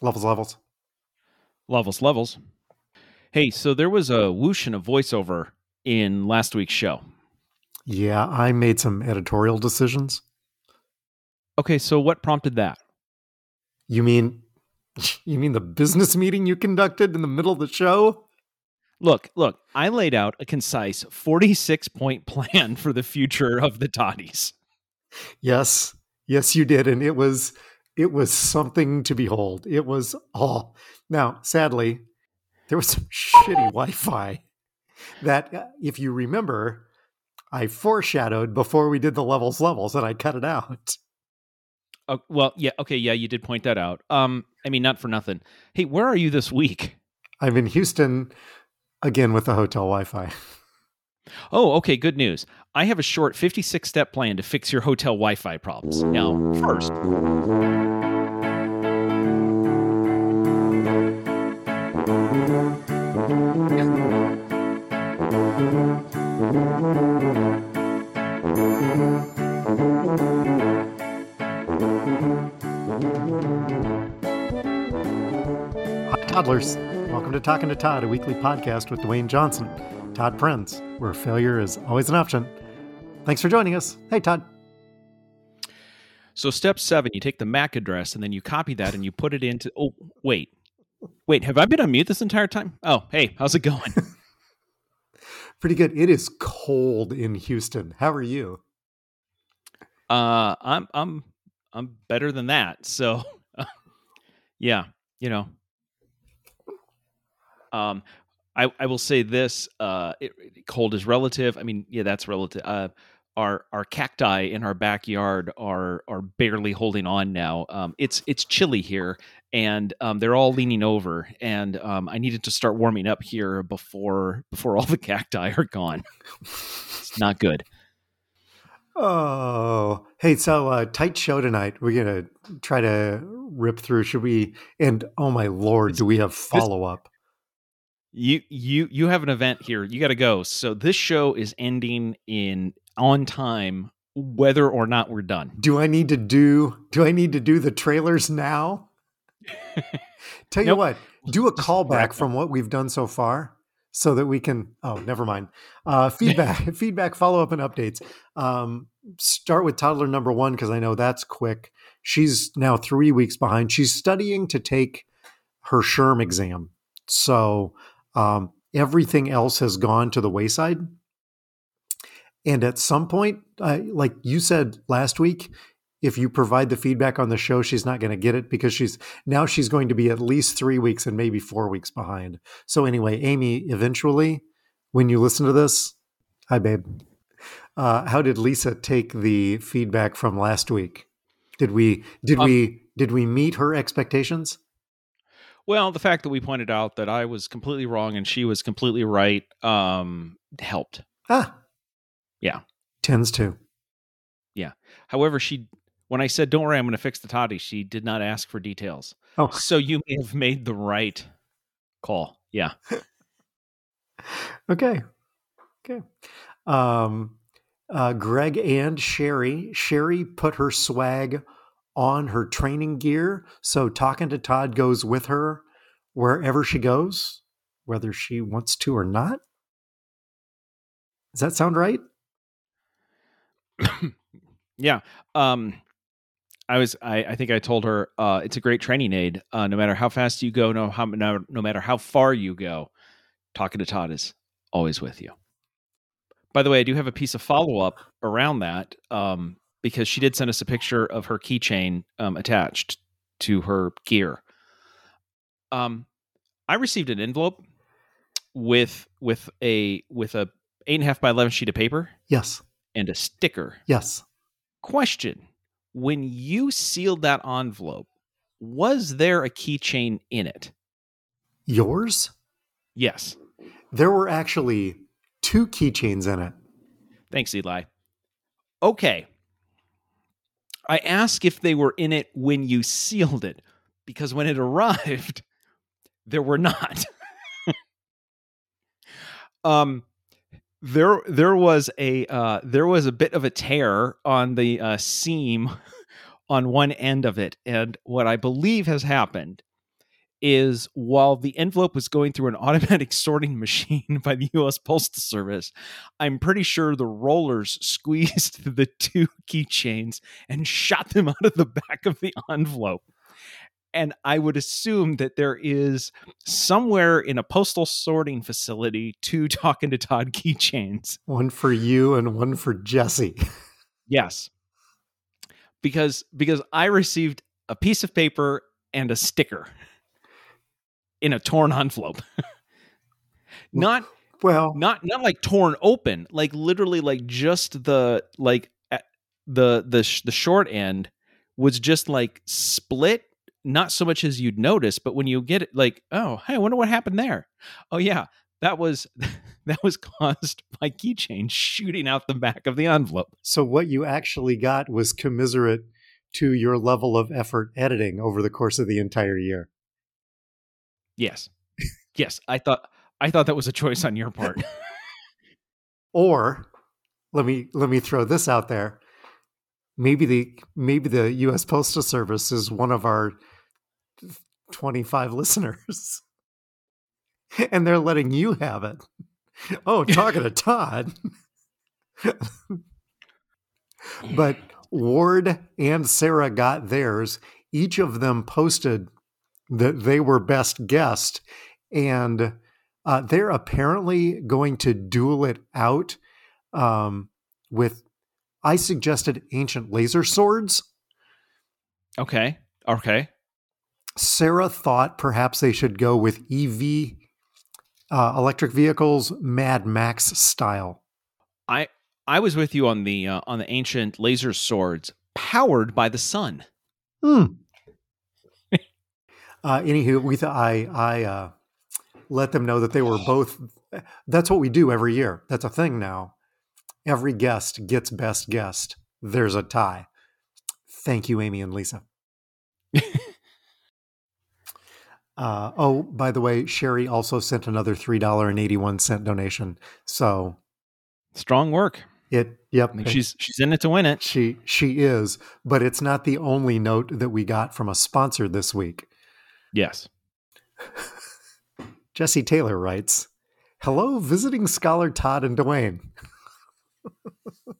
Levels, levels. Levels, levels. Hey, so there was a whoosh and a voiceover in last week's show. Yeah, I made some editorial decisions. Okay, so what prompted that? You mean you mean the business meeting you conducted in the middle of the show? Look, look, I laid out a concise 46 point plan for the future of the Toddies. Yes. Yes, you did and it was it was something to behold. It was all. Now, sadly, there was some shitty Wi-Fi that uh, if you remember, I foreshadowed before we did the levels levels and I cut it out. Oh, well, yeah, okay, yeah, you did point that out. Um, I mean, not for nothing. Hey, where are you this week? I'm in Houston again with the hotel Wi-Fi. Oh, okay, good news. I have a short 56 step plan to fix your hotel Wi Fi problems. Now, first, toddlers. Welcome to Talking to Todd, a weekly podcast with Dwayne Johnson, Todd Friends, where failure is always an option. Thanks for joining us. Hey, Todd. so step seven, you take the MAC address and then you copy that and you put it into. Oh, wait. Wait, have I been on mute this entire time? Oh, hey, how's it going? Pretty good. It is cold in Houston. How are you? Uh, I'm I'm I'm better than that. So, yeah, you know. Um, I I will say this. Uh, it, cold is relative. I mean, yeah, that's relative. Uh, our our cacti in our backyard are are barely holding on now. Um, it's it's chilly here, and um, they're all leaning over. And um, I needed to start warming up here before before all the cacti are gone. it's not good. Oh, hey, so uh, tight show tonight. We're gonna try to rip through. Should we? And oh my lord, do we have follow up? You you you have an event here. You got to go. So this show is ending in on time, whether or not we're done. Do I need to do? Do I need to do the trailers now? Tell you what, do a callback from what we've done so far, so that we can. Oh, never mind. Uh, feedback, feedback, follow up, and updates. Um, start with toddler number one because I know that's quick. She's now three weeks behind. She's studying to take her SHRM exam, so um, everything else has gone to the wayside. And at some point, uh, like you said last week, if you provide the feedback on the show, she's not going to get it because she's now she's going to be at least three weeks and maybe four weeks behind. So anyway, Amy, eventually, when you listen to this, hi babe. Uh, how did Lisa take the feedback from last week? Did we did Um, we did we meet her expectations? Well, the fact that we pointed out that I was completely wrong and she was completely right um, helped. Ah, Yeah. tends to. Yeah. However, she when I said, "Don't worry, I'm going to fix the toddy," she did not ask for details. Oh, So you may have made the right call. Yeah. Okay. Okay. Um, uh, Greg and Sherry. Sherry put her swag on her training gear. So talking to Todd goes with her wherever she goes, whether she wants to or not. Does that sound right? Yeah. Um I was I, I think I told her uh it's a great training aid. Uh no matter how fast you go, no how no, no matter how far you go, talking to Todd is always with you. By the way, I do have a piece of follow-up around that, um, because she did send us a picture of her keychain um attached to her gear. Um I received an envelope with with a with a eight and a half by eleven sheet of paper Yes. and a sticker Yes. Question When you sealed that envelope, was there a keychain in it? Yours? Yes. There were actually two keychains in it. Thanks, Eli. Okay. I asked if they were in it when you sealed it because when it arrived, there were not. um, there there was a uh, there was a bit of a tear on the uh, seam on one end of it, and what I believe has happened is while the envelope was going through an automatic sorting machine by the US Postal Service, I'm pretty sure the rollers squeezed the two keychains and shot them out of the back of the envelope. And I would assume that there is somewhere in a postal sorting facility two talking to Todd keychains. One for you and one for Jesse. Yes. Because because I received a piece of paper and a sticker in a torn envelope. not well, not not like torn open, like literally like just the like the the sh- the short end was just like split not so much as you'd notice, but when you get it, like, oh, hey, I wonder what happened there. Oh yeah, that was that was caused by keychain shooting out the back of the envelope. So what you actually got was commiserate to your level of effort editing over the course of the entire year. Yes. yes, I thought I thought that was a choice on your part. or let me let me throw this out there. Maybe the maybe the US Postal Service is one of our 25 listeners. and they're letting you have it. Oh, talking to Todd. but Ward and Sarah got theirs. Each of them posted that they were best guest, and uh, they're apparently going to duel it out um, with. I suggested ancient laser swords. Okay. Okay. Sarah thought perhaps they should go with EV uh, electric vehicles, Mad Max style. I I was with you on the uh, on the ancient laser swords powered by the sun. Hmm. Uh, anywho, we th- I I uh, let them know that they were both. That's what we do every year. That's a thing now. Every guest gets best guest. There's a tie. Thank you, Amy and Lisa. Uh, oh, by the way, Sherry also sent another three dollar and eighty one cent donation. So strong work. It yep. I mean, she's she's in it to win it. She she is, but it's not the only note that we got from a sponsor this week. Yes. Jesse Taylor writes, "Hello, visiting scholar Todd and Dwayne."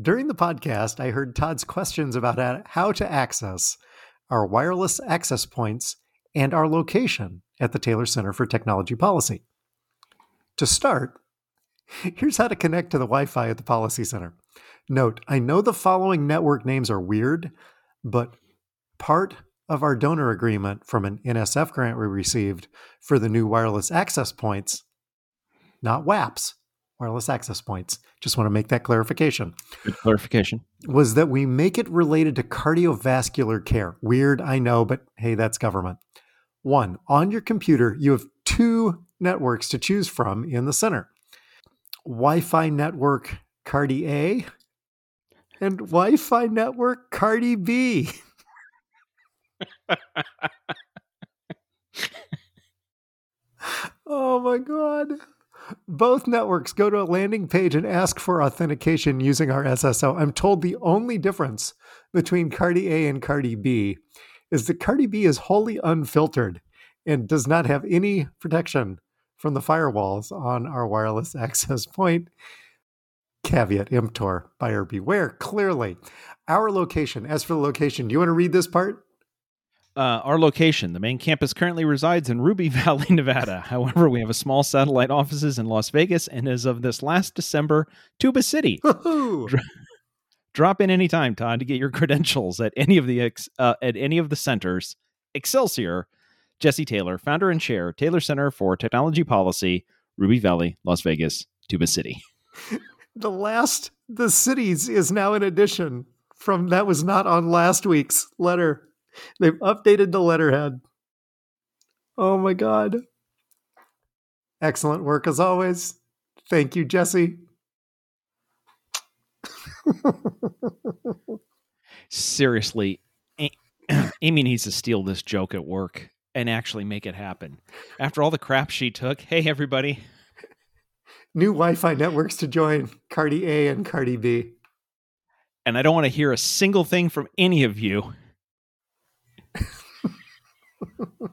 During the podcast, I heard Todd's questions about how to access our wireless access points and our location at the Taylor Center for Technology Policy. To start, here's how to connect to the Wi Fi at the Policy Center. Note, I know the following network names are weird, but part of our donor agreement from an NSF grant we received for the new wireless access points, not WAPs, wireless access points. Just want to make that clarification. Good clarification. Was that we make it related to cardiovascular care. Weird, I know, but hey, that's government. One, on your computer, you have two networks to choose from in the center Wi Fi network Cardi A and Wi Fi network Cardi B. oh my God. Both networks go to a landing page and ask for authentication using our SSO. I'm told the only difference between Cardi A and Cardi B is that Cardi B is wholly unfiltered and does not have any protection from the firewalls on our wireless access point. Caveat emptor, buyer beware. Clearly, our location. As for the location, do you want to read this part? Uh, our location, the main campus currently resides in Ruby Valley, Nevada. However, we have a small satellite offices in Las Vegas, and as of this last December, Tuba City. Drop in anytime, Todd, to get your credentials at any of the ex, uh, at any of the centers. Excelsior, Jesse Taylor, founder and chair, Taylor Center for Technology Policy, Ruby Valley, Las Vegas, Tuba City. the last, the cities is now an addition from that was not on last week's letter. They've updated the letterhead. Oh my God. Excellent work as always. Thank you, Jesse. Seriously, Amy needs to steal this joke at work and actually make it happen. After all the crap she took, hey everybody. New Wi-Fi networks to join Cardi A and Cardi B. And I don't want to hear a single thing from any of you.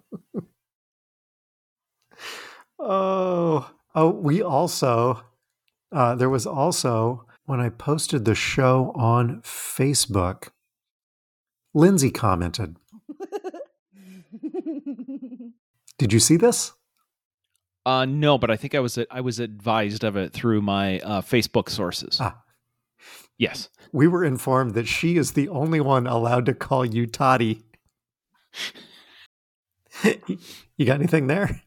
oh, oh, we also, uh, there was also when I posted the show on Facebook, Lindsay commented. Did you see this? Uh, no, but I think I was I was advised of it through my uh, Facebook sources. Ah. Yes, We were informed that she is the only one allowed to call you Toddy. you got anything there?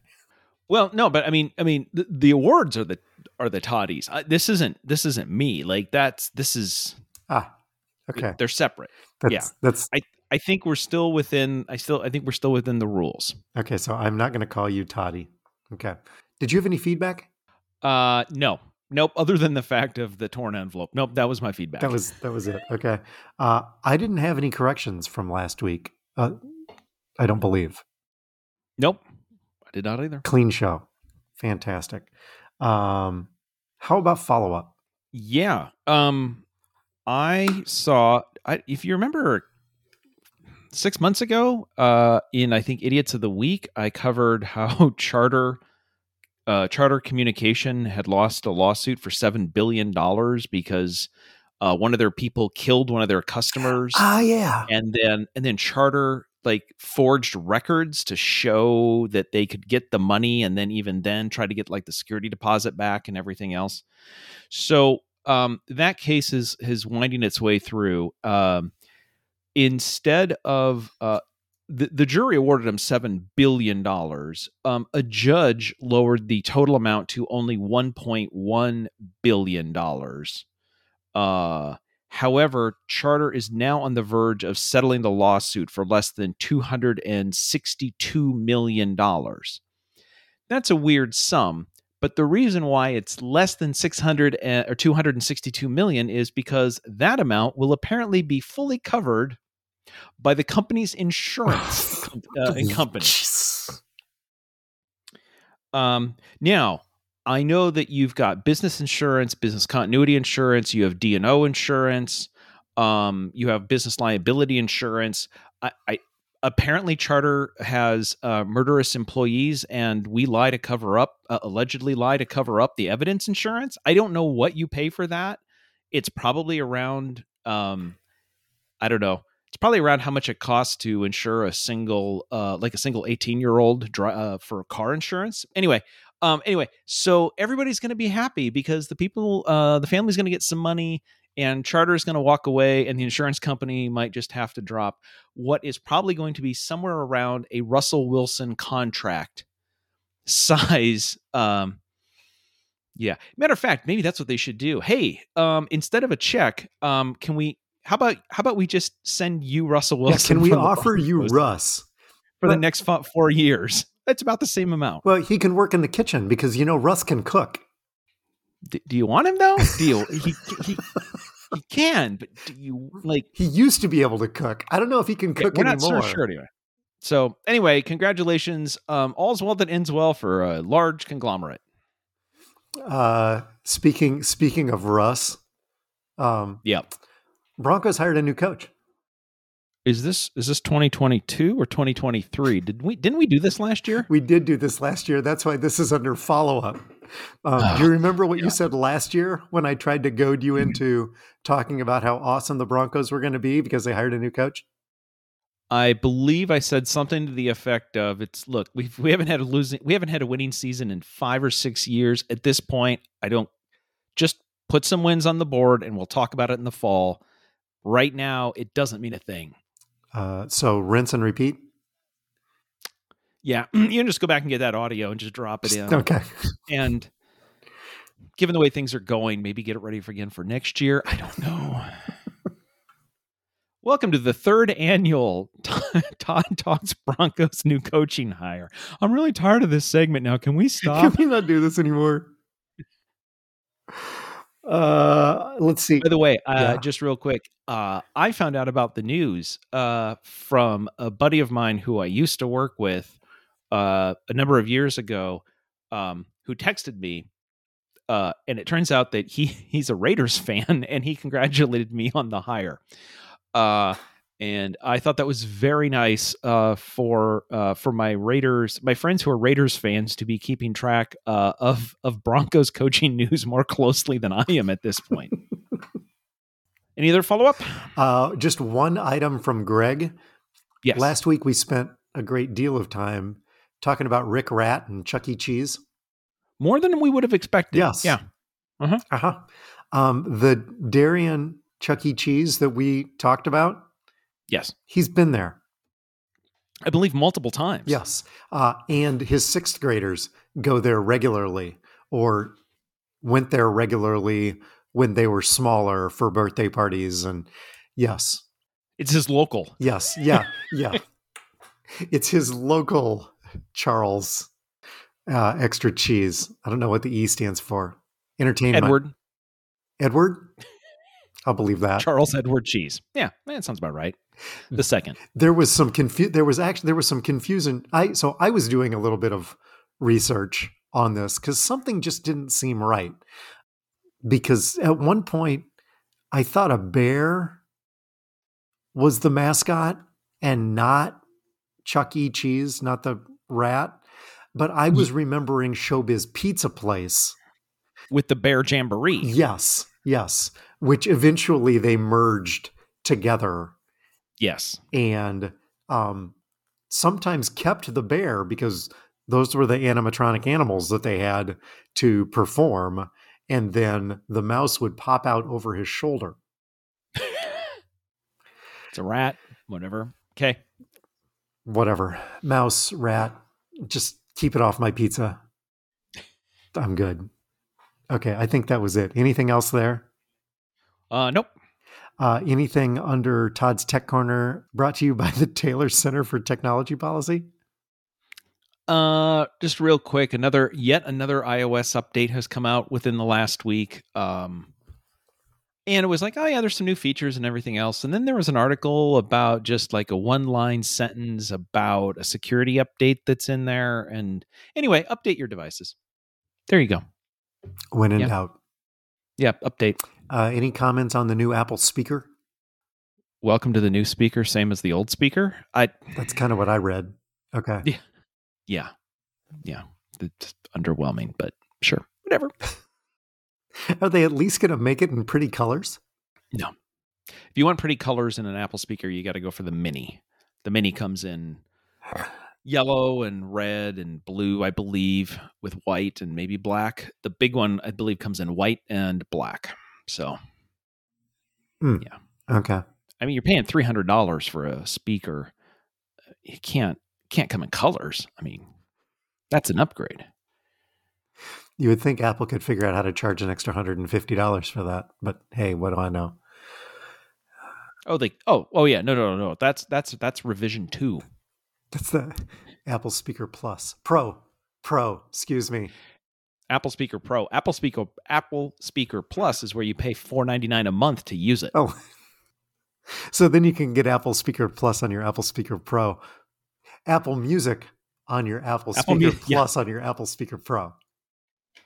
Well, no, but I mean, I mean, the, the awards are the are the toddies. Uh, this isn't this isn't me. Like that's this is Ah, okay. they're separate. That's, yeah. That's I think we're still within. I still I think we're still within the rules. okay. So I'm not going to call you Toddy. Okay. Did you have any feedback? Uh, no, nope. Other than the fact of the torn envelope. Nope, that was my feedback. That was that was it. Okay. Uh, I didn't have any corrections from last week. Uh, I don't believe. nope. I did not either. Clean show. Fantastic. Um, how about follow up? Yeah. Um, I saw. I, if you remember, six months ago, uh, in I think Idiots of the Week, I covered how Charter, uh, Charter Communication had lost a lawsuit for seven billion dollars because uh, one of their people killed one of their customers, Ah, yeah. and then and then Charter like forged records to show that they could get the money, and then even then try to get like the security deposit back and everything else. So um, that case is is winding its way through. Um, instead of uh, the, the jury awarded him seven billion dollars, um, a judge lowered the total amount to only one point one billion dollars. Uh, however, Charter is now on the verge of settling the lawsuit for less than two hundred and sixty-two million dollars. That's a weird sum, but the reason why it's less than 600 uh, or 262 million is because that amount will apparently be fully covered by the company's insurance uh, company. Um, now, I know that you've got business insurance, business continuity insurance, you have D&O insurance, um, you have business liability insurance. I, I apparently Charter has uh, murderous employees, and we lie to cover up, uh, allegedly lie to cover up the evidence insurance. I don't know what you pay for that. It's probably around, um, I don't know. It's probably around how much it costs to insure a single, uh, like a single eighteen-year-old dri- uh, for car insurance. Anyway, um, anyway, so everybody's going to be happy because the people, uh, the family's going to get some money, and Charter is going to walk away, and the insurance company might just have to drop what is probably going to be somewhere around a Russell Wilson contract size. Um, yeah. Matter of fact, maybe that's what they should do. Hey, um, instead of a check, um, can we? How about how about we just send you Russell Yeah, Wilson? can we offer you Russ? for the next four years? That's about the same amount. Well, he can work in the kitchen because you know Russ can cook. D- do you want him though? Do you? He, he, he can, but do you like? He used to be able to cook. I don't know if he can Yeah, cook we're not so anymore. sure anyway. So anyway, congratulations. Um, all's well that ends well for a large conglomerate. Uh, speaking speaking of Russ, um, Yep. Broncos hired a new coach. Is this is this 2022 or 2023? Did we didn't we do this last year? We did do this last year. That's why this is under follow up. Um, do you remember what you said last year when I tried to goad you into talking about how awesome the Broncos were going to be because they hired a new coach? I believe I said something to the effect of it's look, we we haven't had a losing we haven't had a winning season in 5 or 6 years. At this point, I don't just put some wins on the board and we'll talk about it in the fall. Right now, it doesn't mean a thing. Uh, so rinse and repeat. Yeah, you can just go back and get that audio and just drop it in. Okay. And given the way things are going, maybe get it ready for again for next year. I don't know. Welcome to the third annual Todd Talks Broncos new coaching hire. I'm really tired of this segment now. Can we stop? Can we not do this anymore? Uh, let's see. By the way, uh, Yeah. just real quick, uh, I found out about the news uh, from a buddy of mine who I used to work with uh, a number of years ago, um, who texted me, uh, and it turns out that he he's a Raiders fan, and he congratulated me on the hire. Uh, and I thought that was very nice uh, for uh, for my Raiders, my friends who are Raiders fans, to be keeping track uh, of of Broncos coaching news more closely than I am at this point. Any other follow up? Uh, just one item from Greg. Yes. Last week we spent a great deal of time talking about Rick Rat and Chuck E. Cheese. More than we would have expected. Yes. Yeah. Uh huh. Um, the Darien Chuck E. Cheese that we talked about. Yes. He's been there. I believe multiple times. Yes. Uh, and his sixth graders go there regularly or went there regularly when they were smaller for birthday parties. And yes. It's his local. Yes. Yeah. Yeah. it's his local Charles uh, extra cheese. I don't know what the E stands for. Entertainment. Edward. Edward? I'll believe that. Charles Edward Cheese. Yeah, that sounds about right. The second. There was some confu- there was actually there was some confusion. I so I was doing a little bit of research on this cuz something just didn't seem right. Because at one point I thought a bear was the mascot and not Chuck E. Cheese, not the rat. But I was remembering Showbiz Pizza Place. With the Bear Jamboree. Yes, yes. Which eventually they merged together Yes. and um, sometimes kept the bear because those were the animatronic animals that they had to perform. And then the mouse would pop out over his shoulder. It's a rat, whatever. Okay. Whatever. Mouse, rat, just keep it off my pizza. I'm good. Okay, I think that was it. Anything else there? Uh nope. Uh, anything under Todd's Tech Corner brought to you by the Taylor Center for Technology Policy? Uh just real quick, another yet another iOS update has come out within the last week. Um and it was like, oh yeah, there's some new features and everything else. And then there was an article about just like a one-line sentence about a security update that's in there. And anyway, update your devices. There you go. When in Yeah. doubt. Yeah, update. Uh, any comments on the new Apple speaker? Welcome to the new speaker, same as the old speaker. I That's kind of what I read. Okay. yeah. Yeah. It's underwhelming, but sure. Whatever. Are they at least going to make it in pretty colors? No. If you want pretty colors in an Apple speaker, you got to go for the mini. The mini comes in yellow and red and blue, I believe, with white and maybe black. The big one, I believe, comes in white and black. So, hmm. yeah. Okay. I mean, you're paying three hundred dollars for a speaker. It can't can't come in colors. I mean, that's an upgrade. You would think Apple could figure out how to charge an extra $150 for that. But hey, what do I know? Oh, they. Oh, oh yeah. No, no, no, no. That's that's that's revision two. That's the Apple Speaker Plus. Pro. Pro. Excuse me. Apple Speaker Pro. Apple Speaker Apple Speaker Plus is where you pay four ninety nine a month to use it. Oh. So then you can get Apple Speaker Plus on your Apple Speaker Pro. Apple Music on your Apple Apple Speaker Mu- yeah. Plus on your Apple Speaker Pro.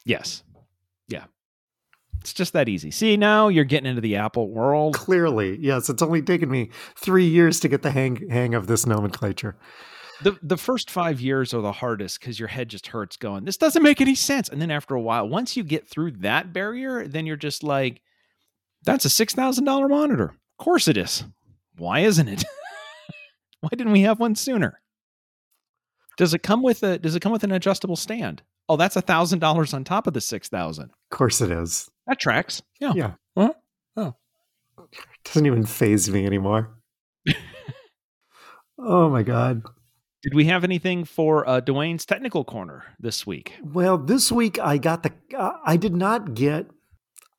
Yes. Yeah. It's just that easy. See, now you're getting into the Apple world. Clearly, yes, it's only taken me three years to get the hang hang of this nomenclature. The the first five years are the hardest because your head just hurts going, this doesn't make any sense. And then after a while, once you get through that barrier, then you're just like, that's a six thousand dollar monitor. Of course it is. Why isn't it? Why didn't we have one sooner? Does it come with a does it come with an adjustable stand? Oh, that's a thousand dollars on top of the six thousand. Of course, it is. That tracks. Yeah. Yeah. Huh? Oh. Doesn't even phase me anymore. oh my god. Did we have anything for uh, Dwayne's technical corner this week? Well, this week I got the uh, I did not get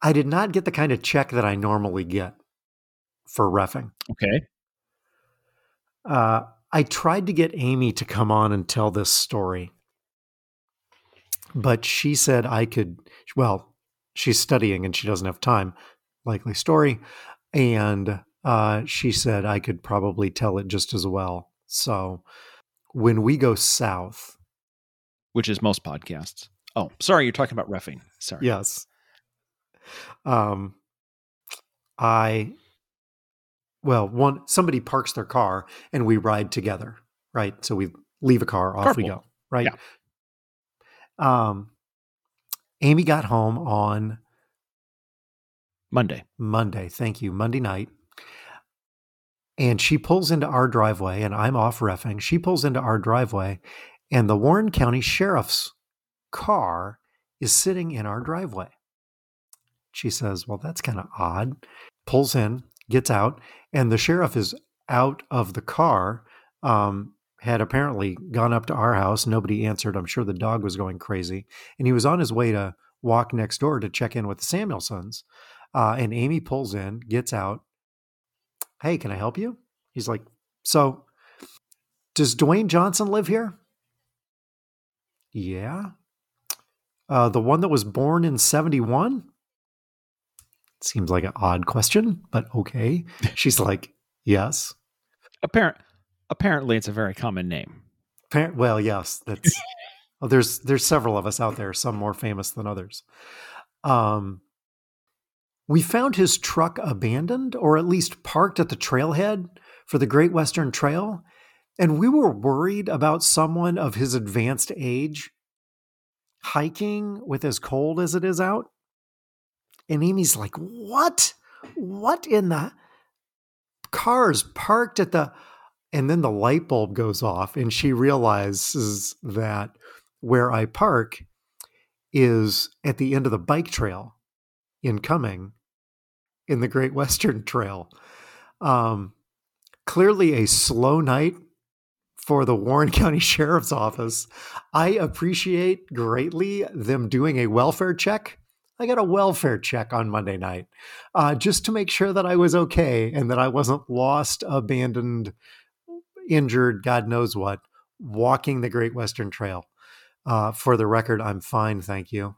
I did not get the kind of check that I normally get for refing. Okay. Uh, I tried to get Amy to come on and tell this story, but she said I could. Well, she's studying and she doesn't have time. Likely story, and uh, she said I could probably tell it just as well. So when we go south, Which is most podcasts. Oh, sorry, you're talking about refing. Sorry. Yes. Um, I well, one somebody parks their car and we ride together, right? So we leave a car, off we go, right? Um, Amy got home on Monday. Monday. Thank you. Monday night. And she pulls into our driveway, and I'm off refing. She pulls into our driveway, and the Warren County Sheriff's car is sitting in our driveway. She says, Well, that's kind of odd. Pulls in, gets out, and the sheriff is out of the car. Um, had apparently gone up to our house. Nobody answered. I'm sure the dog was going crazy. And he was on his way to walk next door to check in with the Samuelsons. Uh, and Amy pulls in, gets out. Hey, can I help you? He's like, So, does Dwayne Johnson live here? Yeah. Uh, the one that was born in 71? Seems like an odd question, but okay. She's like, Yes. Apparent, apparently, it's a very common name. Appar- Well, yes, that's there's there's several of us out there, some more famous than others. Um, we found his truck abandoned, or at least parked at the trailhead for the Great Western Trail, and we were worried about someone of his advanced age hiking with as cold as it is out. And Amy's like, "What? What in the cars parked at the?" And then the light bulb goes off, and she realizes that where I park is at the end of the bike trail incoming in the Great Western Trail. Um, clearly, a slow night for the Warren County Sheriff's Office. I appreciate greatly them doing a welfare check. I got a welfare check on Monday night uh, just to make sure that I was okay and that I wasn't lost, abandoned, injured, God knows what, walking the Great Western Trail. Uh, for the record, I'm fine, thank you.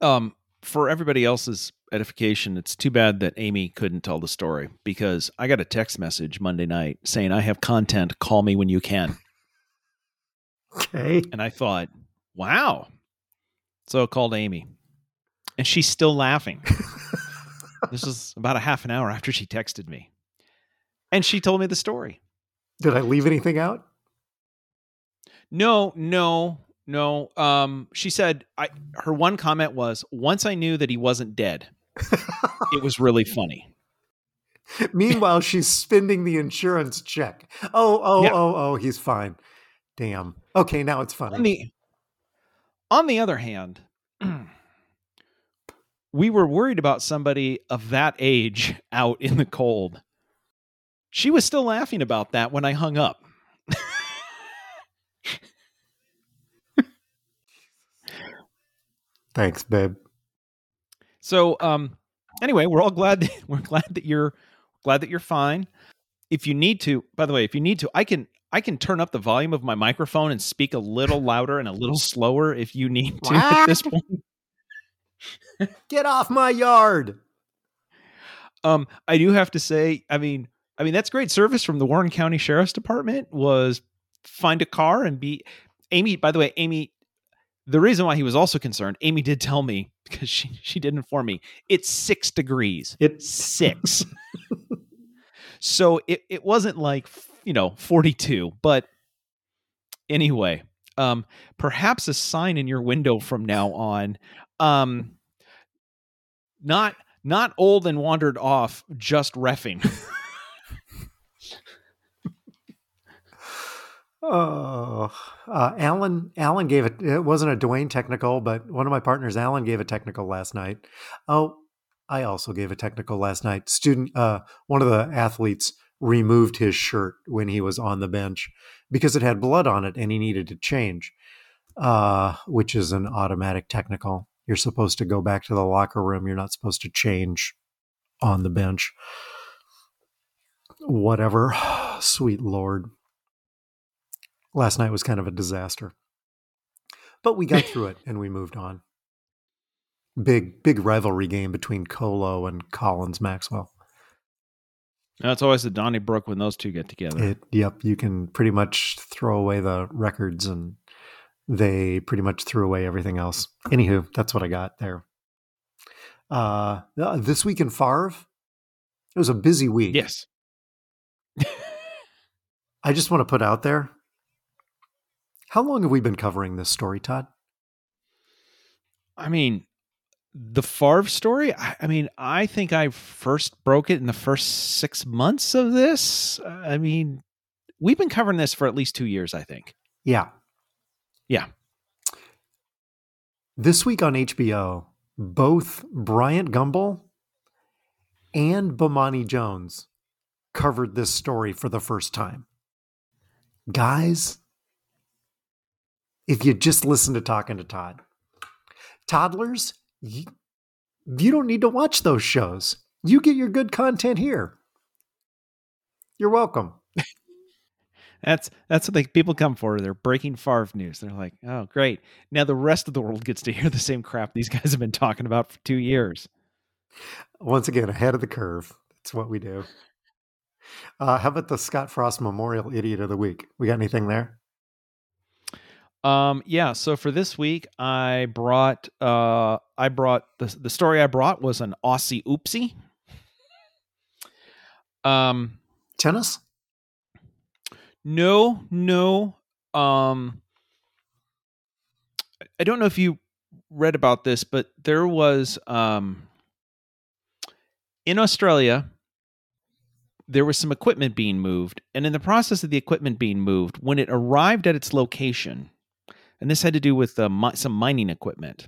Um, for everybody else's edification, it's too bad that Amy couldn't tell the story because I got a text message Monday night saying, I have content, call me when you can. Okay. And I thought, wow. So I called Amy, and she's still laughing. this is about a half an hour after she texted me. And she told me the story. Did I leave anything out? No, no, no. Um, she said I her one comment was once I knew that he wasn't dead, it was really funny. Meanwhile, she's spending the insurance check. Oh, oh, Yeah. oh, oh, he's fine. Damn. Okay, now it's funny. On the on the other hand, we were worried about somebody of that age out in the cold. She was still laughing about that when I hung up. Thanks, babe. So um anyway, we're all glad that, we're glad that you're glad that you're fine. If you need to, by the way, if you need to, I can I can turn up the volume of my microphone and speak a little louder and a little slower if you need to at this point. Get off my yard. Um I do have to say, I mean, I mean that's great service from the Warren County Sheriff's Department was find a car and be Amy, by the way, Amy the reason why he was also concerned, Amy did tell me because she she did inform me. It's 6 degrees. It's six. so it, it wasn't like, you know, 42. But anyway, um, perhaps a sign in your window from now on. Um, not not old and wandered off, just refing. Oh, uh, Alan. Alan gave it. It wasn't a Dwayne technical, but one of my partners, Alan, gave a technical last night. Oh, I also gave a technical last night. Student, uh, one of the athletes removed his shirt when he was on the bench because it had blood on it and he needed to change, uh, which is an automatic technical. You're supposed to go back to the locker room. You're not supposed to change on the bench. Whatever. Sweet Lord last night was kind of a disaster. But we got through it and we moved on. Big, big rivalry game between Colo and Collins Maxwell. That's always the Donnybrook when those two get together. It, yep, you can pretty much throw away the records and they pretty much threw away everything else. Anywho, that's what I got there. Uh, this week in Favre, It was a busy week. Yes. I just want to put out there how long have we been covering this story, Todd? I mean, the Favre story. I, I, mean, I think I first broke it in the first six months of this. I mean, we've been covering this for at least two years. I think. Yeah. Yeah. This week on HBO, both Bryant Gumbel and Bomani Jones covered this story for the first time. Guys, if you just listen to Talking to Todd, toddlers, you, you don't need to watch those shows. You get your good content here. You're welcome. That's that's what they, people come for. They're breaking Favre news. They're like, oh, great. Now the rest of the world gets to hear the same crap these guys have been talking about for two years. Once again, ahead of the curve. That's what we do. Uh, how about the Scott Frost Memorial Idiot of the Week? We got anything there? Um, yeah. So for this week, I brought uh, I brought the the story I brought was an Aussie oopsie. Um, tennis. No, no. Um, I don't know if you read about this, but there was um, in Australia there was some equipment being moved, and in the process of the equipment being moved, when it arrived at its location, and this had to do with uh, some mining equipment.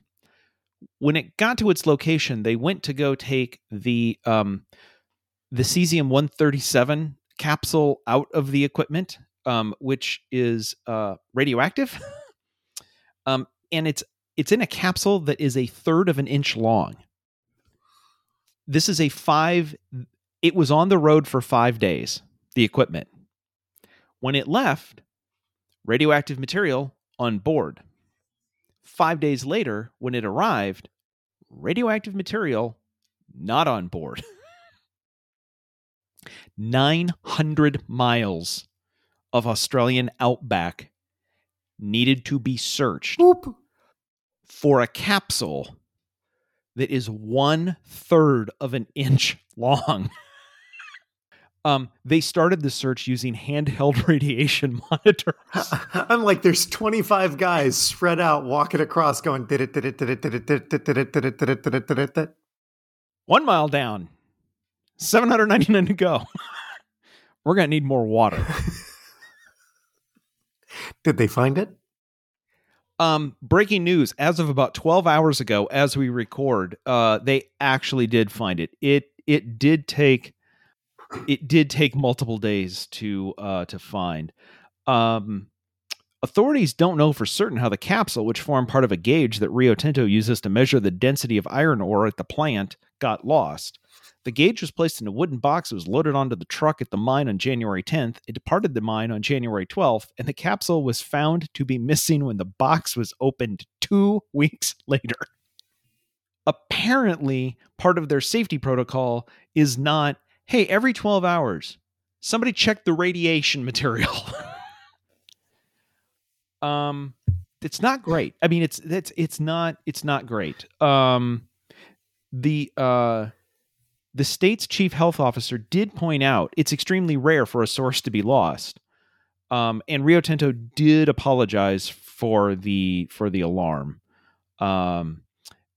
When it got to its location, they went to go take the um, the cesium 137 capsule out of the equipment, um, which is uh, radioactive, um, and it's it's in a capsule that is a third of an inch long. This is a five. It was on the road for five days. The equipment. When it left, radioactive material on board. Five days later, when it arrived, radioactive material not on board. 900 miles of Australian outback needed to be searched Oop. for a capsule that is one third of an inch long. Um, they started the search using handheld radiation monitors. I'm like, there's 25 guys spread out walking across, going. One mile down, 799 to go. We're gonna need more water. Did they find it? Um, breaking news: as of about 12 hours ago, as we record, uh, they actually did find it. It it did take it did take multiple days to uh, to find. Um, authorities don't know for certain how the capsule, which formed part of a gauge that Rio Tinto uses to measure the density of iron ore at the plant, got lost. The gauge was placed in a wooden box that was loaded onto the truck at the mine on January 10th. It departed the mine on January 12th, and the capsule was found to be missing when the box was opened two weeks later. Apparently, part of their safety protocol is not hey, every 12 hours, somebody check the radiation material. um, it's not great. I mean, it's it's it's not it's not great. Um, the uh, the state's chief health officer did point out it's extremely rare for a source to be lost. Um, and Rio Tinto did apologize for the for the alarm. Um,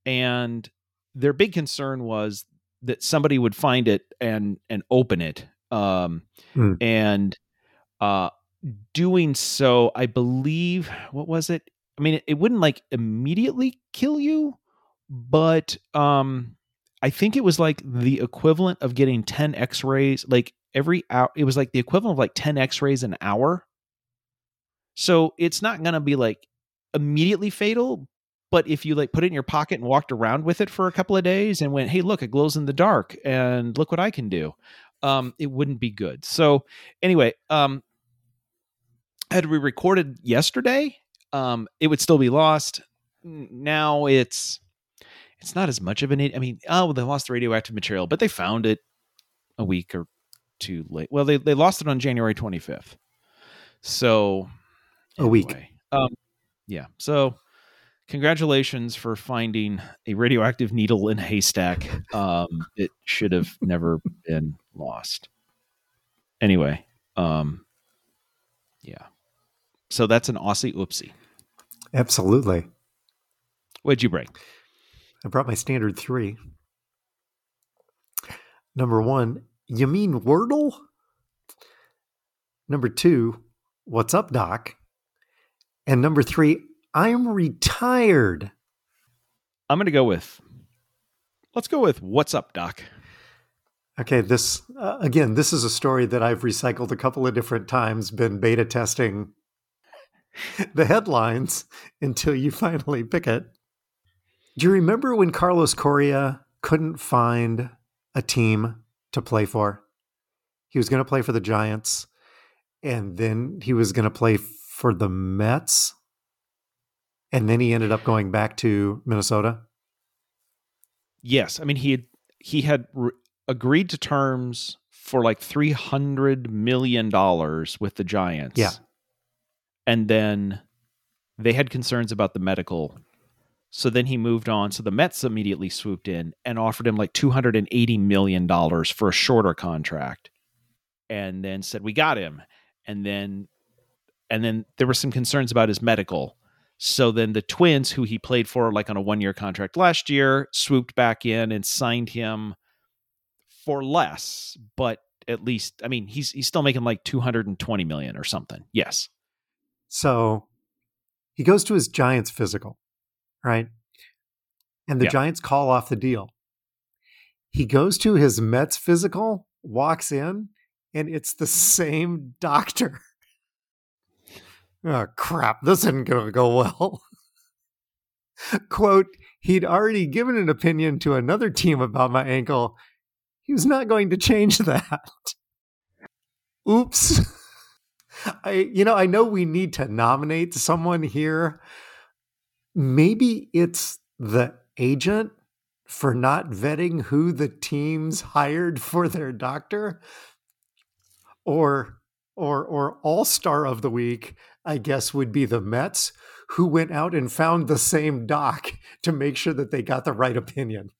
and their big concern was that somebody would find it and and open it um mm. and uh doing so i believe what was it i mean it, it wouldn't like immediately kill you but um i think it was like the equivalent of getting 10 x-rays like every hour it was like the equivalent of like 10 x-rays an hour so it's not going to be like immediately fatal but if you like put it in your pocket and walked around with it for a couple of days and went, "Hey, look, it glows in the dark, and look what I can do," um, it wouldn't be good. So anyway, um, had we recorded yesterday, um, it would still be lost. Now it's it's not as much of an. I mean, oh, they lost the radioactive material, but they found it a week or two late. Well, they they lost it on January twenty fifth. So anyway, a week. Um, yeah. So congratulations for finding a radioactive needle in a haystack. Um, it should have never been lost. Anyway, um, yeah. So that's an Aussie oopsie. Absolutely. What'd you bring? I brought my standard three. Number one, you mean Wordle? Number two, what's up, Doc? And number three, I'm retired. I'm going to go with, let's go with what's up, Doc. Okay, this, uh, again, this is a story that I've recycled a couple of different times, been beta testing the headlines until you finally pick it. Do you remember when Carlos Correa couldn't find a team to play for? He was going to play for the Giants, and then he was going to play for the Mets, and then he ended up going back to Minnesota. Yes, I mean he had he had re- agreed to terms for like three hundred million dollars with the Giants. Yeah, and then they had concerns about the medical so then he moved on. So the Mets immediately swooped in and offered him like $280 million for a shorter contract. And then said, We got him. And then and then there were some concerns about his medical. So then the twins, who he played for like on a one year contract last year, swooped back in and signed him for less, but at least I mean he's he's still making like 220 million or something. Yes. So he goes to his Giants physical right? And the yeah. Giants call off the deal. He goes to his Mets physical, walks in, and it's the same doctor. Oh, crap. This isn't going to go well. Quote, he'd already given an opinion to another team about my ankle. He was not going to change that. Oops. I you know, I know we need to nominate someone here maybe it's the agent for not vetting who the teams hired for their doctor or or or all-star of the week i guess would be the mets who went out and found the same doc to make sure that they got the right opinion.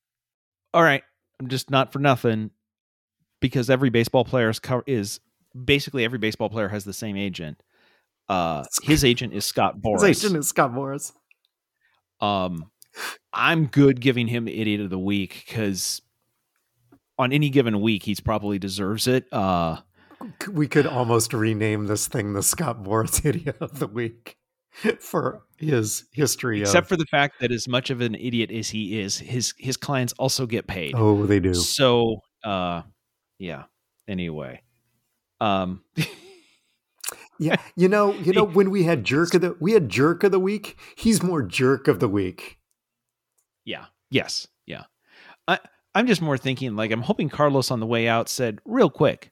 All right. I'm just not for nothing because every baseball player is, is basically every baseball player has the same agent. Uh his agent is scott boras his agent is scott boras. Um, I'm good giving him idiot of the week because on any given week he's probably deserves it. Uh, we could almost rename this thing the Scott Boras idiot of the week for his history. Except of, for the fact that as much of an idiot as he is, his his clients also get paid. Oh, they do. So, uh, yeah. Anyway, um. Yeah, you know, you know when we had jerk of the we had jerk of the week. He's more jerk of the week. Yeah. Yes. Yeah. I I'm just more thinking like I'm hoping Carlos on the way out said real quick,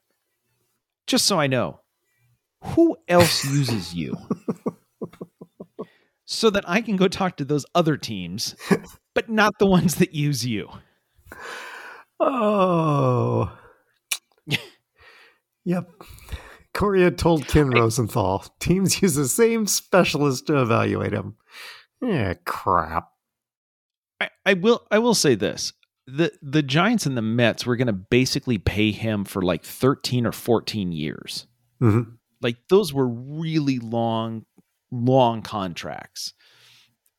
just so I know, who else uses you, so that I can go talk to those other teams, but not the ones that use you. Oh. yep. Correa told Ken Rosenthal teams use the same specialist to evaluate him. Yeah, crap. I, I will I will say this. The the Giants and the Mets were gonna basically pay him for like 13 or 14 years. Mm-hmm. Like those were really long, long contracts.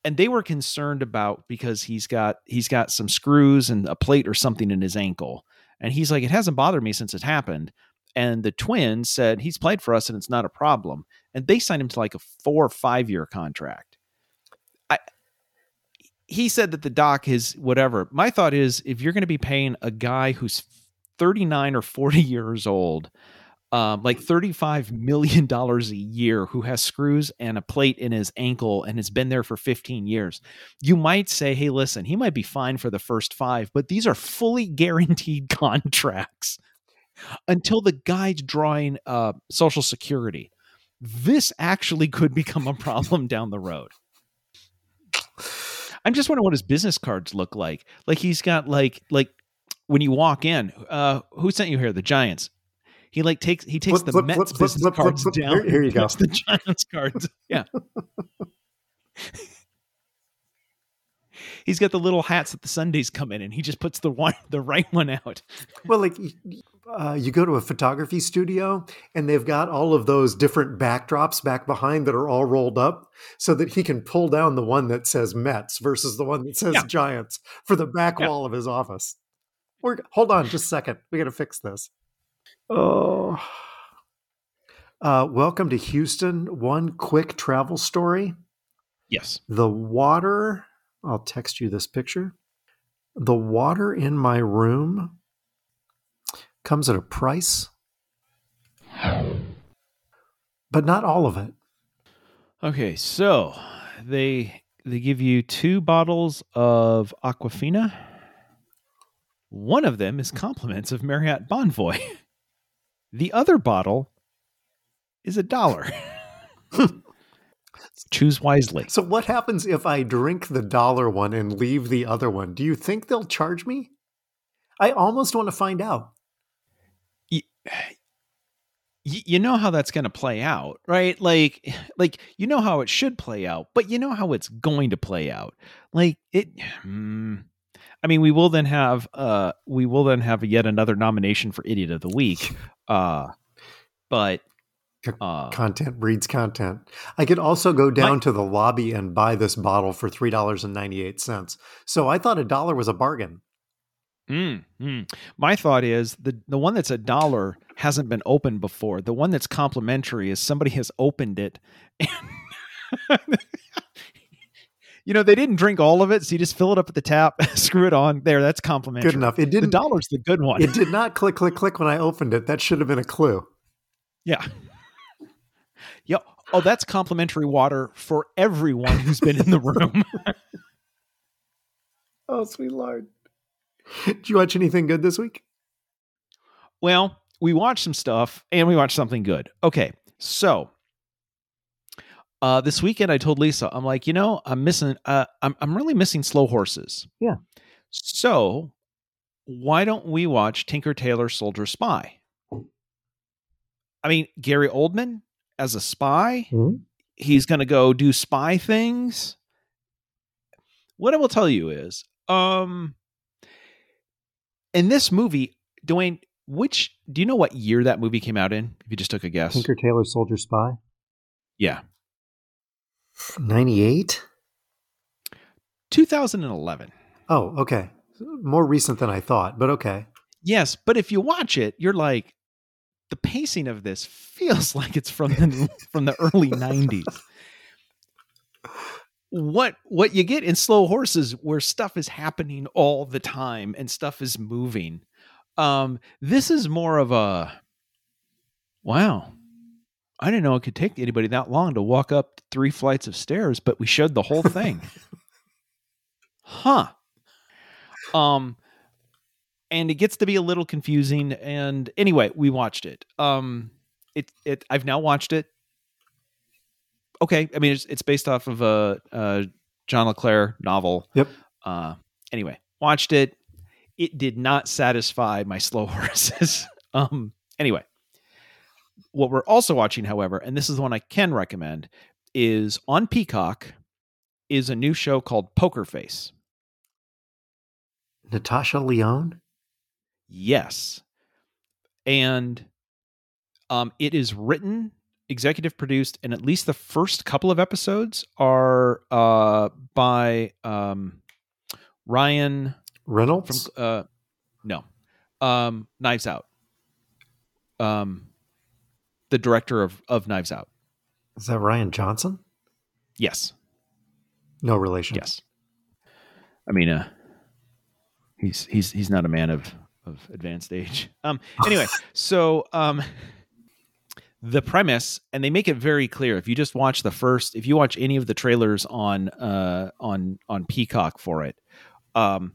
And they were concerned about because he's got he's got some screws and a plate or something in his ankle. And he's like, it hasn't bothered me since it happened and the Twins said he's played for us and it's not a problem, and they signed him to like a four or five year contract. He said that the doc is whatever. My thought is if you're going to be paying a guy who's 39 or 40 years old, um, like $35 million a year, who has screws and a plate in his ankle and has been there for 15 years, you might say, hey, listen, he might be fine for the first five, but these are fully guaranteed contracts until the guy's drawing uh, Social Security. This actually could become a problem down the road. I'm just wondering what his business cards look like. Like he's got like like when you walk in, uh, who sent you here? The Giants. He like takes he takes flip, the flip, Mets flip, business cards down. Here, here you go. The Giants cards. Yeah. he's got the little hats that the sundaes come in, and he just puts the one, the right one out. Well, like uh, you go to a photography studio and they've got all of those different backdrops back behind that are all rolled up so that he can pull down the one that says Mets versus the one that says Yeah. Giants for the back Yeah. wall of his office. We're, hold on just a second. We got to fix this. Oh. Uh, welcome to Houston. One quick travel story. Yes. The water, I'll text you this picture. The water in my room comes at a price, but not all of it. Okay, so they they give you two bottles of Aquafina. One of them is compliments of Marriott Bonvoy. The other bottle is a dollar. Choose wisely. So, what happens if I drink the dollar one and leave the other one? Do you think they'll charge me? I almost want to find out. you know how that's going to play out right like like you know how it should play out but you know how it's going to play out like it hmm. i mean we will then have uh we will then have yet another nomination for idiot of the week uh but uh Content breeds content. I could also go down My- to the lobby and buy this bottle for $3.98. So, I thought a dollar was a bargain. Mm, mm. My thought is the the one that's a dollar hasn't been opened before. The one that's complimentary is somebody has opened it. you know, they didn't drink all of it, so you just fill it up at the tap, screw it on. There, that's complimentary. Good enough. It didn't. The dollar's the good one. It did not click, click, click when I opened it. That should have been a clue. yeah. Yeah. Oh, that's complimentary water for everyone who's been in the room. Oh, sweet lord! Did you watch anything good this week? Well, we watched some stuff and we watched something good. Okay, so uh, this weekend I told Lisa, I'm like, you know, I'm missing, uh, I'm I'm really missing slow horses. Yeah. So why don't we watch Tinker Tailor Soldier Spy? I mean, Gary Oldman as a spy, he's going to go do spy things. What I will tell you is, um, in this movie, Dwayne, which do you know what year that movie came out in? If you just took a guess, Tinker Tailor Soldier Spy. yeah, Ninety-eight. 2011. Oh, okay. More recent than I thought, but okay. Yes, but if you watch it, you're like, the pacing of this feels like it's from the from the early 90s. What what you get in slow horses where stuff is happening all the time and stuff is moving. Um this is more of a wow. I didn't know it could take anybody that long to walk up three flights of stairs, but we showed the whole thing. huh. Um and it gets to be a little confusing and anyway we watched it um it it i've now watched it okay i mean it's, it's based off of a, a john le Carré novel Yep. uh anyway watched it it did not satisfy my slow horses um anyway what we're also watching however and this is the one i can recommend is on peacock is a new show called poker face Natasha Lyonne. Yes. And um, it is written, executive produced, and at least the first couple of episodes are uh, by um, Ryan Reynolds. from uh, no, um, Knives Out. Um, the director of of Knives Out. Is that Rian Johnson? Yes, No relation. yes. I mean, uh, he's he's he's not a man of of advanced age. Um. Anyway, so um, the premise, and they make it very clear. If you just watch the first, if you watch any of the trailers on uh on on Peacock for it, um,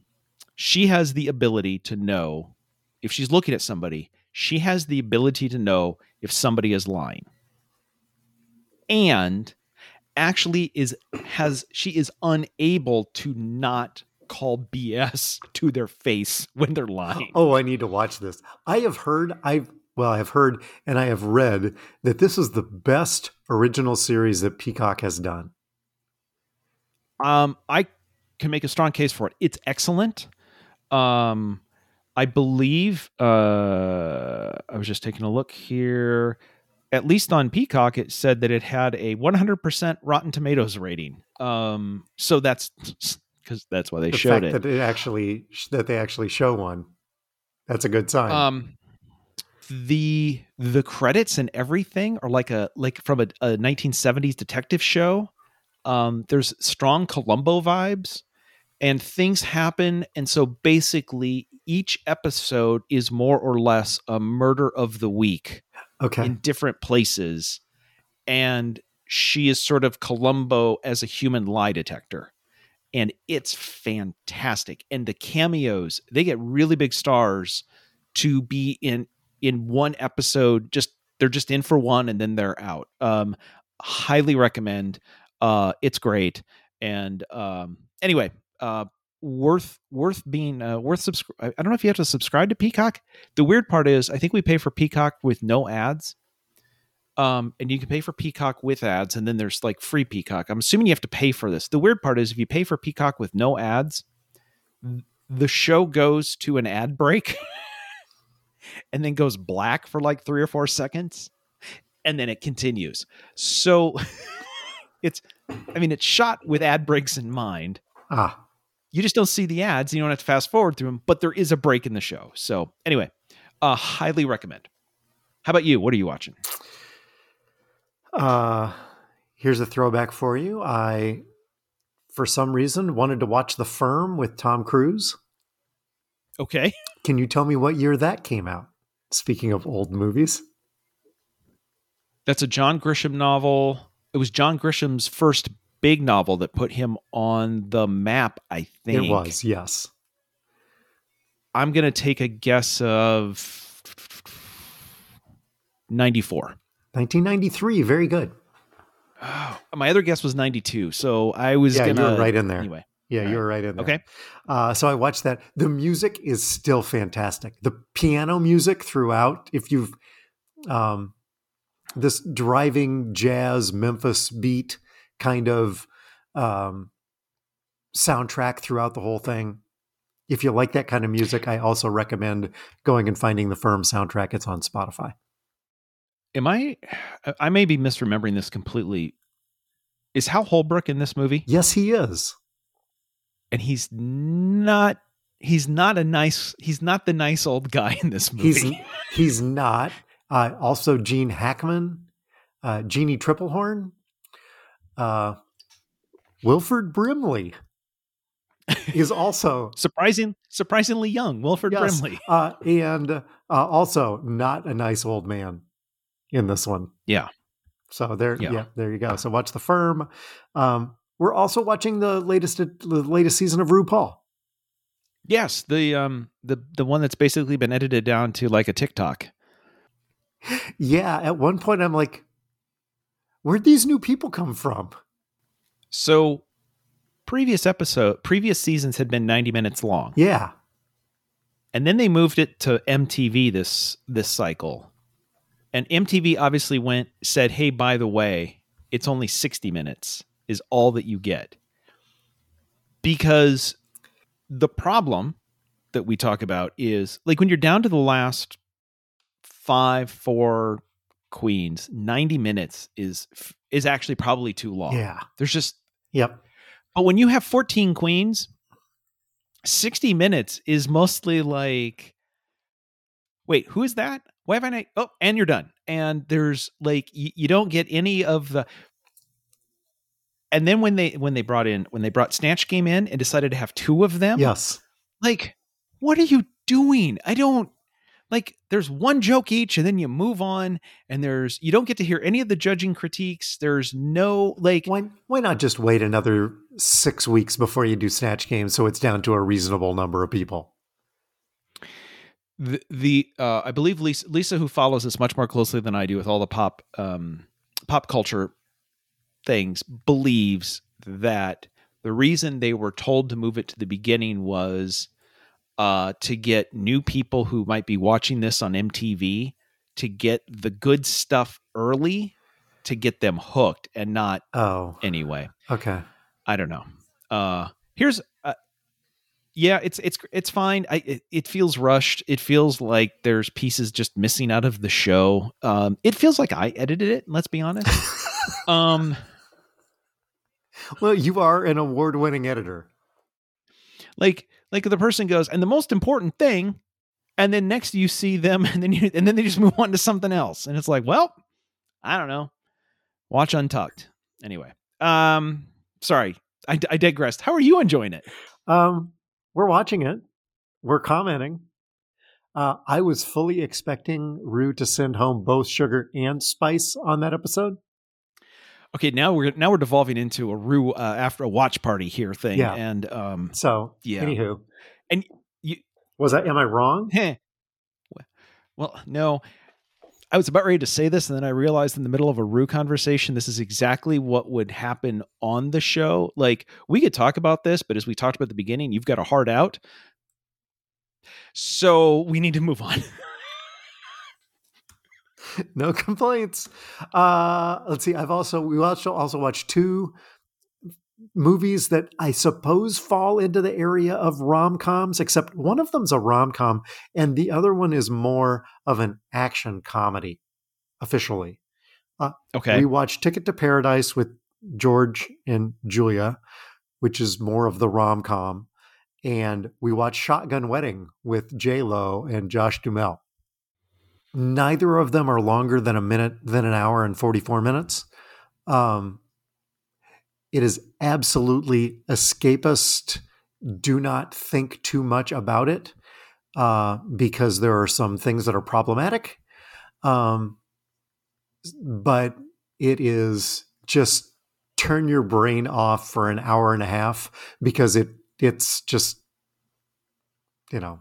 she has the ability to know if she's looking at somebody. She has the ability to know if somebody is lying, and actually is has she is unable to not call BS to their face when they're lying. Oh, I need to watch this. I have heard. I've well, I have heard and I have read that this is the best original series that Peacock has done. Um, I can make a strong case for it. It's excellent. Um, I believe uh, I was just taking a look here. At least on Peacock, it said that it had a 100% Rotten Tomatoes rating. Um, so that's because that's why they the showed fact it. that it actually that they actually show one. That's a good sign. Um, the the credits and everything are like a like from a, a 1970s detective show. Um, there's strong Columbo vibes, and things happen, and so basically each episode is more or less a murder of the week okay. in different places, and she is sort of Columbo as a human lie detector. And it's fantastic. And the cameos, they get really big stars to be in in one episode just they're just in for one and then they're out. Um highly recommend. Uh it's great. And um anyway uh worth worth being uh, worth subscribe i don't know if you have to subscribe to peacock. The weird part is i think we pay for peacock with no ads. Um and you can pay for peacock with ads and then there's like free peacock. I'm assuming you have to pay for this. The weird part is if you pay for peacock with no ads the show goes to an ad break and then goes black for like three or four seconds and then it continues. So it's i mean it's shot with ad breaks in mind. Ah, you just don't see the ads you don't have to fast forward through them but there is a break in the show. So anyway uh highly recommend. How about you? What are you watching? Uh, here's a throwback for you. I, for some reason, wanted to watch The Firm with Tom Cruise. okay Can you tell me what year that came out? Speaking of old movies, that's a john grisham novel it was john grisham's first big novel that put him on the map i think it was yes. i'm gonna take a guess of 94 1993. Very good. Oh, my other guess was 92. So I was Yeah, going to. right in there. Anyway. Yeah, All you right. were right in there. Okay. Uh, so I watched that. The music is still fantastic. The piano music throughout, if you've um, this driving jazz Memphis beat kind of um, soundtrack throughout the whole thing. If you like that kind of music, I also recommend going and finding the firm soundtrack. It's on Spotify. Am I. I may be misremembering this completely. Is Hal Holbrook in this movie? Yes, he is. And he's not. He's not a nice. He's not the nice old guy in this movie. He's he's not. Uh, also, Gene Hackman, uh, Jeanne Tripplehorn, uh, Wilford Brimley is also surprising, surprisingly young. Wilford Yes. Brimley. uh, and uh, also not a nice old man in this one. Yeah. So there, Yeah. yeah, there you go. So watch the firm. Um, we're also watching the latest the latest season of RuPaul. Yes, the um the the one that's basically been edited down to like a TikTok. Yeah, at one point I'm like, where'd these new people come from? So previous episode, previous seasons had been 90 minutes long. Yeah, and then they moved it to MTV this this cycle. And MTV obviously went said, "Hey, by the way, it's only 60 minutes is all that you get." Because the problem that we talk about is like when you're down to the last 5 4 queens, 90 minutes is is actually probably too long. yeah, There's just yep. but when you have 14 queens, 60 minutes is mostly like, wait, who is that? Why haven't I? Oh, and you're done. And there's like, you, you don't get any of the. And then when they when they brought in when they brought Snatch Game in and decided to have two of them, Yes. like, what are you doing? I don't like. There's one joke each, and then you move on, and there's you don't get to hear any of the judging critiques. There's no like Why why not just wait another six weeks before you do snatch games so it's down to a reasonable number of people? the, the uh, I believe Lisa, Lisa, who follows this much more closely than I do with all the pop um, pop culture things, believes that the reason they were told to move it to the beginning was uh, to get new people who might be watching this on MTV to get the good stuff early to get them hooked and not Oh, anyway. okay. I don't know. Uh, Here's uh, yeah, it's it's it's fine. I it, it, feels rushed. It feels like there's pieces just missing out of the show. Um, it feels like I edited it. Let's be honest. um, well, you are an award-winning editor. Like like the person goes, and the most important thing, and then next you see them, and then you and then they just move on to something else, and it's like, well, I don't know. Watch Untucked. Anyway, um, sorry, I, I digressed. How are you enjoying it? Um, we're watching it. We're commenting. Uh, I was fully expecting Ru to send home both sugar and spice on that episode. Okay, now we're now we're devolving into a Ru uh, after a watch party here thing. Yeah. And um, so yeah. Anywho, and you was that? Am I wrong? well, no. I was about ready to say this, and then I realized in the middle of a Ru conversation, this is exactly what would happen on the show. Like, we could talk about this, but as we talked about at the beginning, you've got a heart out. So we need to move on. no complaints. Uh, let's see. I've also we also also watched two movies that I suppose fall into the area of rom coms, except one of them's a rom com and the other one is more of an action comedy officially. Uh, okay. We watched Ticket to Paradise with George and Julia, which is more of the rom com. And we watched Shotgun Wedding with J Lo and Josh Duhamel. Neither of them are longer than a minute, than an hour and 44 minutes. Um, it is absolutely escapist. Do not think too much about it uh, because there are some things that are problematic. Um, but it is just turn your brain off for an hour and a half because it it's just you know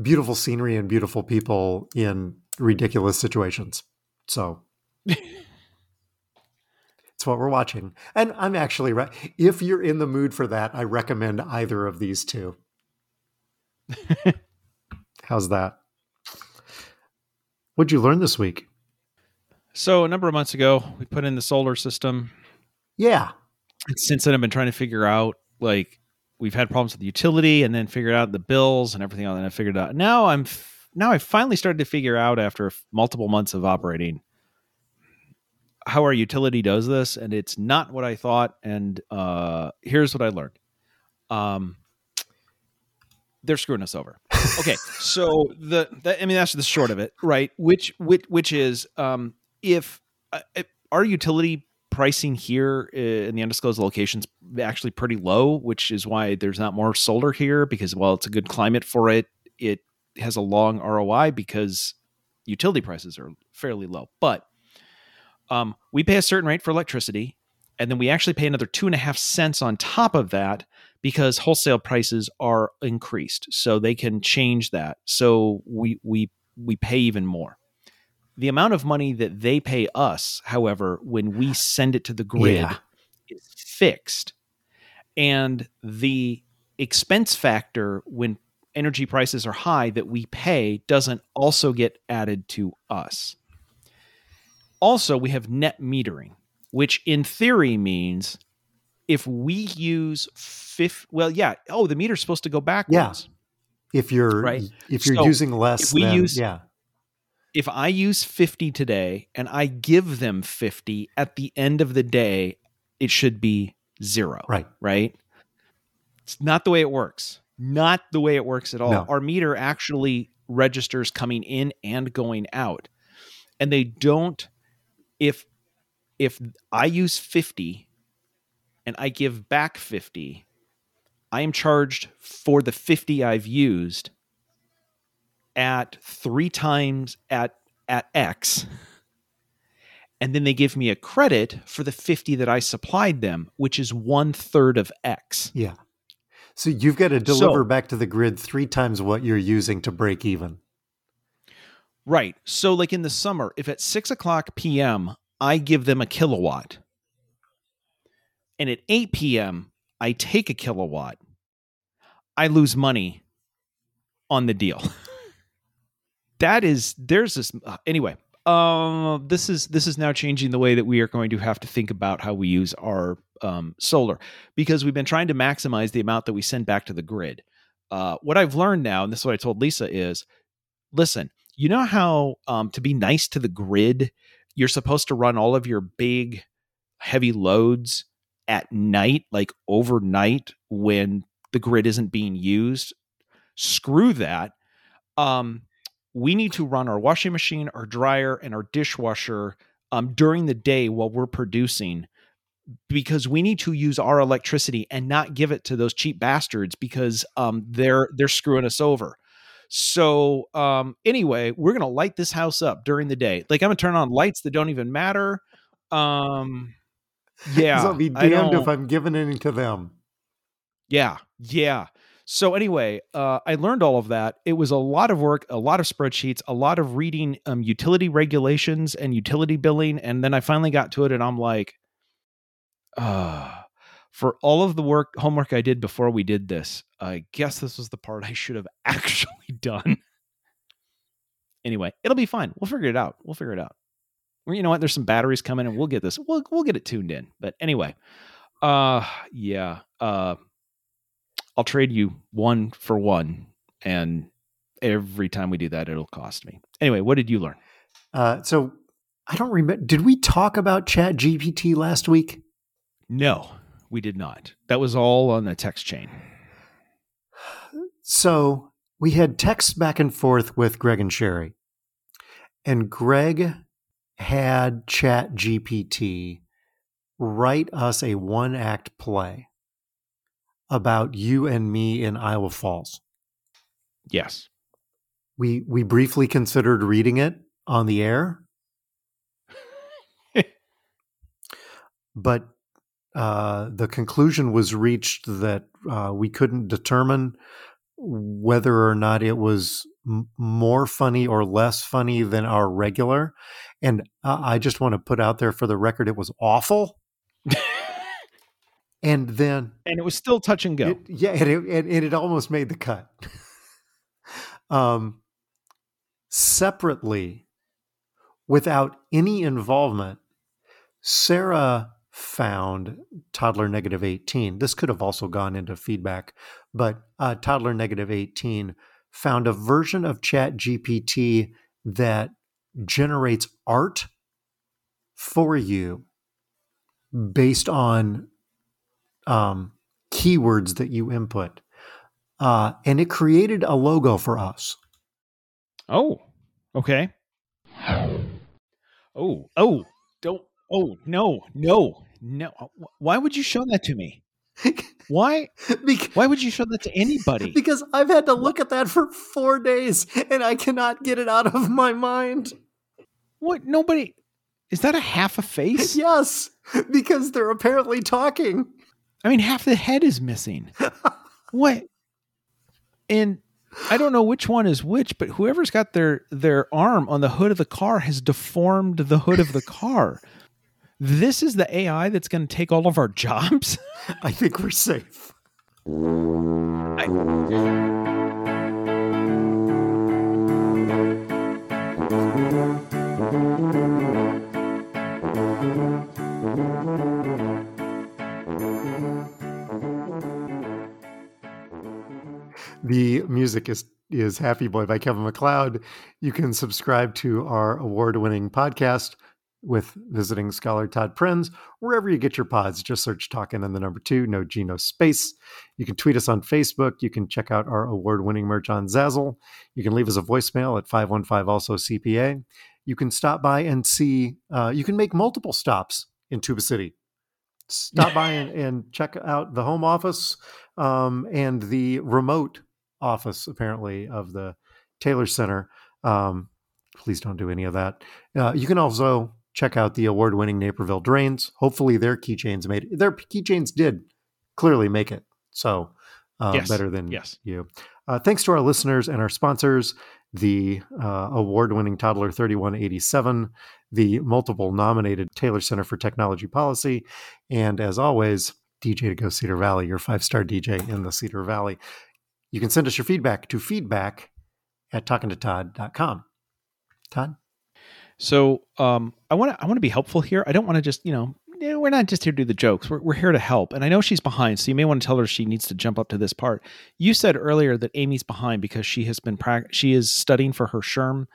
beautiful scenery and beautiful people in ridiculous situations. So it's what we're watching. And I'm actually right. If you're in the mood for that, I recommend either of these two. How's that? What'd you learn this week? So a number of months ago, we put in the solar system. Yeah. And since then, I've been trying to figure out like we've had problems with the utility, and then figured out the bills and everything else. And I figured out now I'm f- now I finally started to figure out after multiple months of operating how our utility does this, and it's not what I thought. And uh, here's what I learned. Um, they're screwing us over. Okay, so the, the, I mean that's the short of it, right? Which which which is um, if, uh, if our utility pricing here uh, in the undisclosed locations actually pretty low, which is why there's not more solar here because while it's a good climate for it, it has a long ROI because utility prices are fairly low. But um, we pay a certain rate for electricity, and then we actually pay another two and a half cents on top of that because wholesale prices are increased, so they can change that. So we we we pay even more. The amount of money that they pay us, however, when we send it to the grid, yeah. is fixed, and the expense factor when energy prices are high that we pay doesn't also get added to us. Also, we have net metering, which in theory means if we use fifth, well, yeah. Oh, the meter's supposed to go backwards. Yeah. If you're right. If you're so using less, we then, use yeah. If I use fifty today and I give them fifty at the end of the day, it should be zero. Right. Right. It's not the way it works. Not the way it works at all. No. Our meter actually registers coming in and going out, and they don't if if I use 50 and I give back 50, I am charged for the 50 I've used at three times at at X. And then they give me a credit for the 50 that I supplied them, which is one third of X. Yeah. So you've got to deliver so, back to the grid three times what you're using to break even. Right. So, like in the summer, if at six o'clock p.m. I give them a kilowatt, and at 8 p.m., I take a kilowatt, I lose money on the deal. that is, there's this, uh, anyway, um, this is this is now changing the way that we are going to have to think about how we use our um, solar because we've been trying to maximize the amount that we send back to the grid. Uh, what I've learned now, and this is what I told Lisa, is listen. You know how um, to be nice to the grid, you're supposed to run all of your big, heavy loads at night, like overnight, when the grid isn't being used. Screw that. Um, we need to run our washing machine, our dryer, and our dishwasher um, during the day while we're producing because we need to use our electricity and not give it to those cheap bastards because um, they're they're screwing us over. So um, anyway, we're gonna light this house up during the day. Like I'm gonna turn on lights that don't even matter. Um, yeah, I'll be damned if I'm giving any to them. Yeah, yeah. So anyway, uh, I learned all of that. It was a lot of work, a lot of spreadsheets, a lot of reading um, utility regulations and utility billing, and then I finally got to it, and I'm like, uh, for all of the work homework I did before we did this, I guess this was the part I should have actually done. anyway, it'll be fine. We'll figure it out. We'll figure it out. Well, You know what? There's some batteries coming, and we'll get this. We'll we'll get it tuned in. But anyway, uh, yeah. Uh, I'll trade you one for one, and every time we do that, it'll cost me. Anyway, what did you learn? Uh, so I don't remember. Did we talk about Chat GPT last week? No, we did not. That was all on the text chain. So we had texts back and forth with Greg and Sherry, and Greg had Chat GPT write us a one act play about you and me in Iowa Falls. Yes. We we briefly considered reading it on the air, but uh, the conclusion was reached that uh, we couldn't determine whether or not it was m- more funny or less funny than our regular. And uh, I just want to put out there for the record, it was awful. and then and it was still touch and go. it, yeah, and it, and, and it almost made the cut. um, separately, without any involvement, Sarah found toddler negative 18. This could have also gone into feedback, but uh, toddler negative 18 found a version of Chat GPT that generates art for you based on um, keywords that you input. Uh, and it created a logo for us. oh, okay. Oh, oh, don't. Oh, no, no, no. Why would you show that to me? Why? Why would you show that to anybody? because I've had to look at that for four days and I cannot get it out of my mind. What? Nobody. Is that a half a face? Yes, because they're apparently talking. I mean, half the head is missing. what? And I don't know which one is which, but whoever's got their their arm on the hood of the car has deformed the hood of the car. This is the AI that's going to take all of our jobs. I think we're safe. The music is is Happy Boy by Kevin MacLeod. You can subscribe to our award-winning podcast with visiting scholar Todd Prenz wherever you get your pods. Just search Talking and the number two, no G, no space. You can tweet us on Facebook. You can check out our award-winning merch on Zazzle. You can leave us a voicemail at 515 also CPA. You can stop by and see, uh, you can make multiple stops in Tuba City. Stop by and, and check out the home office um, and the remote office, apparently, of the Taylor Center. Um, please don't do any of that. Uh, you can also check out the award-winning Naperville Drains. Hopefully, their keychains made it. Their keychains did clearly make it. So uh, Yes. better than Yes. you. Uh, thanks to our listeners and our sponsors, the uh, award-winning Toddler 3187, the multiple nominated Taylor Center for Technology Policy, and as always, DJ to go Cedar Valley, your five-star DJ in the Cedar Valley. You can send us your feedback to feedback at talkingtotodd.com. Todd? So um, I want to I want to be helpful here. I don't want to just you know we're not just here to do the jokes. We're, we're here to help. And I know she's behind, so you may want to tell her she needs to jump up to this part. You said earlier that Amy's behind because she has been pra- she is studying for her SHRM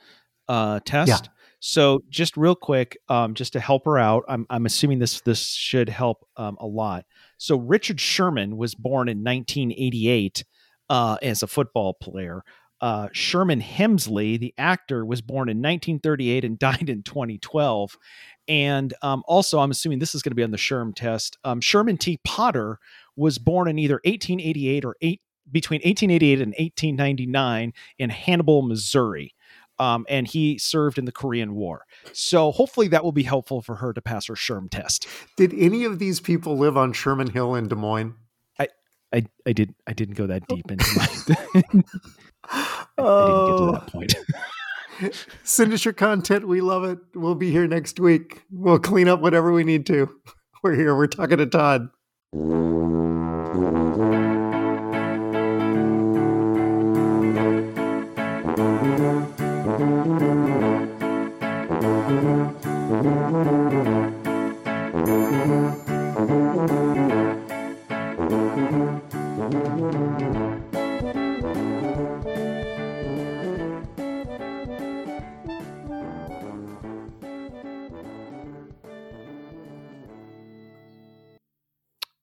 uh, test. Yeah. So just real quick, um, just to help her out, I'm, I'm assuming this this should help um, a lot. So Richard Sherman was born in 1988 uh, as a football player. Uh, Sherman Hemsley, the actor, was born in 1938 and died in 2012. And um, also, I'm assuming this is going to be on the SHRM test. Um, Sherman T. Potter was born in either 1888 or eight, between 1888 and 1899 in Hannibal, Missouri. Um, and he served in the Korean War. So hopefully that will be helpful for her to pass her SHRM test. Did any of these people live on Sherman Hill in Des Moines? I, I, did. I didn't go that deep into my. I, I didn't get to that point. Send us your content. We love it. We'll be here next week. We'll clean up whatever we need to. We're here. We're talking to Todd.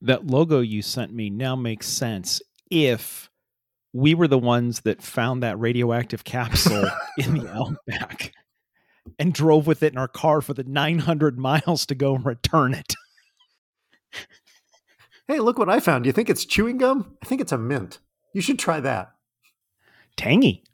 That logo you sent me now makes sense if we were the ones that found that radioactive capsule in the outback and drove with it in our car for the 900 miles to go and return it. hey, look what I found. You think it's chewing gum? I think it's a mint. You should try that. Tangy.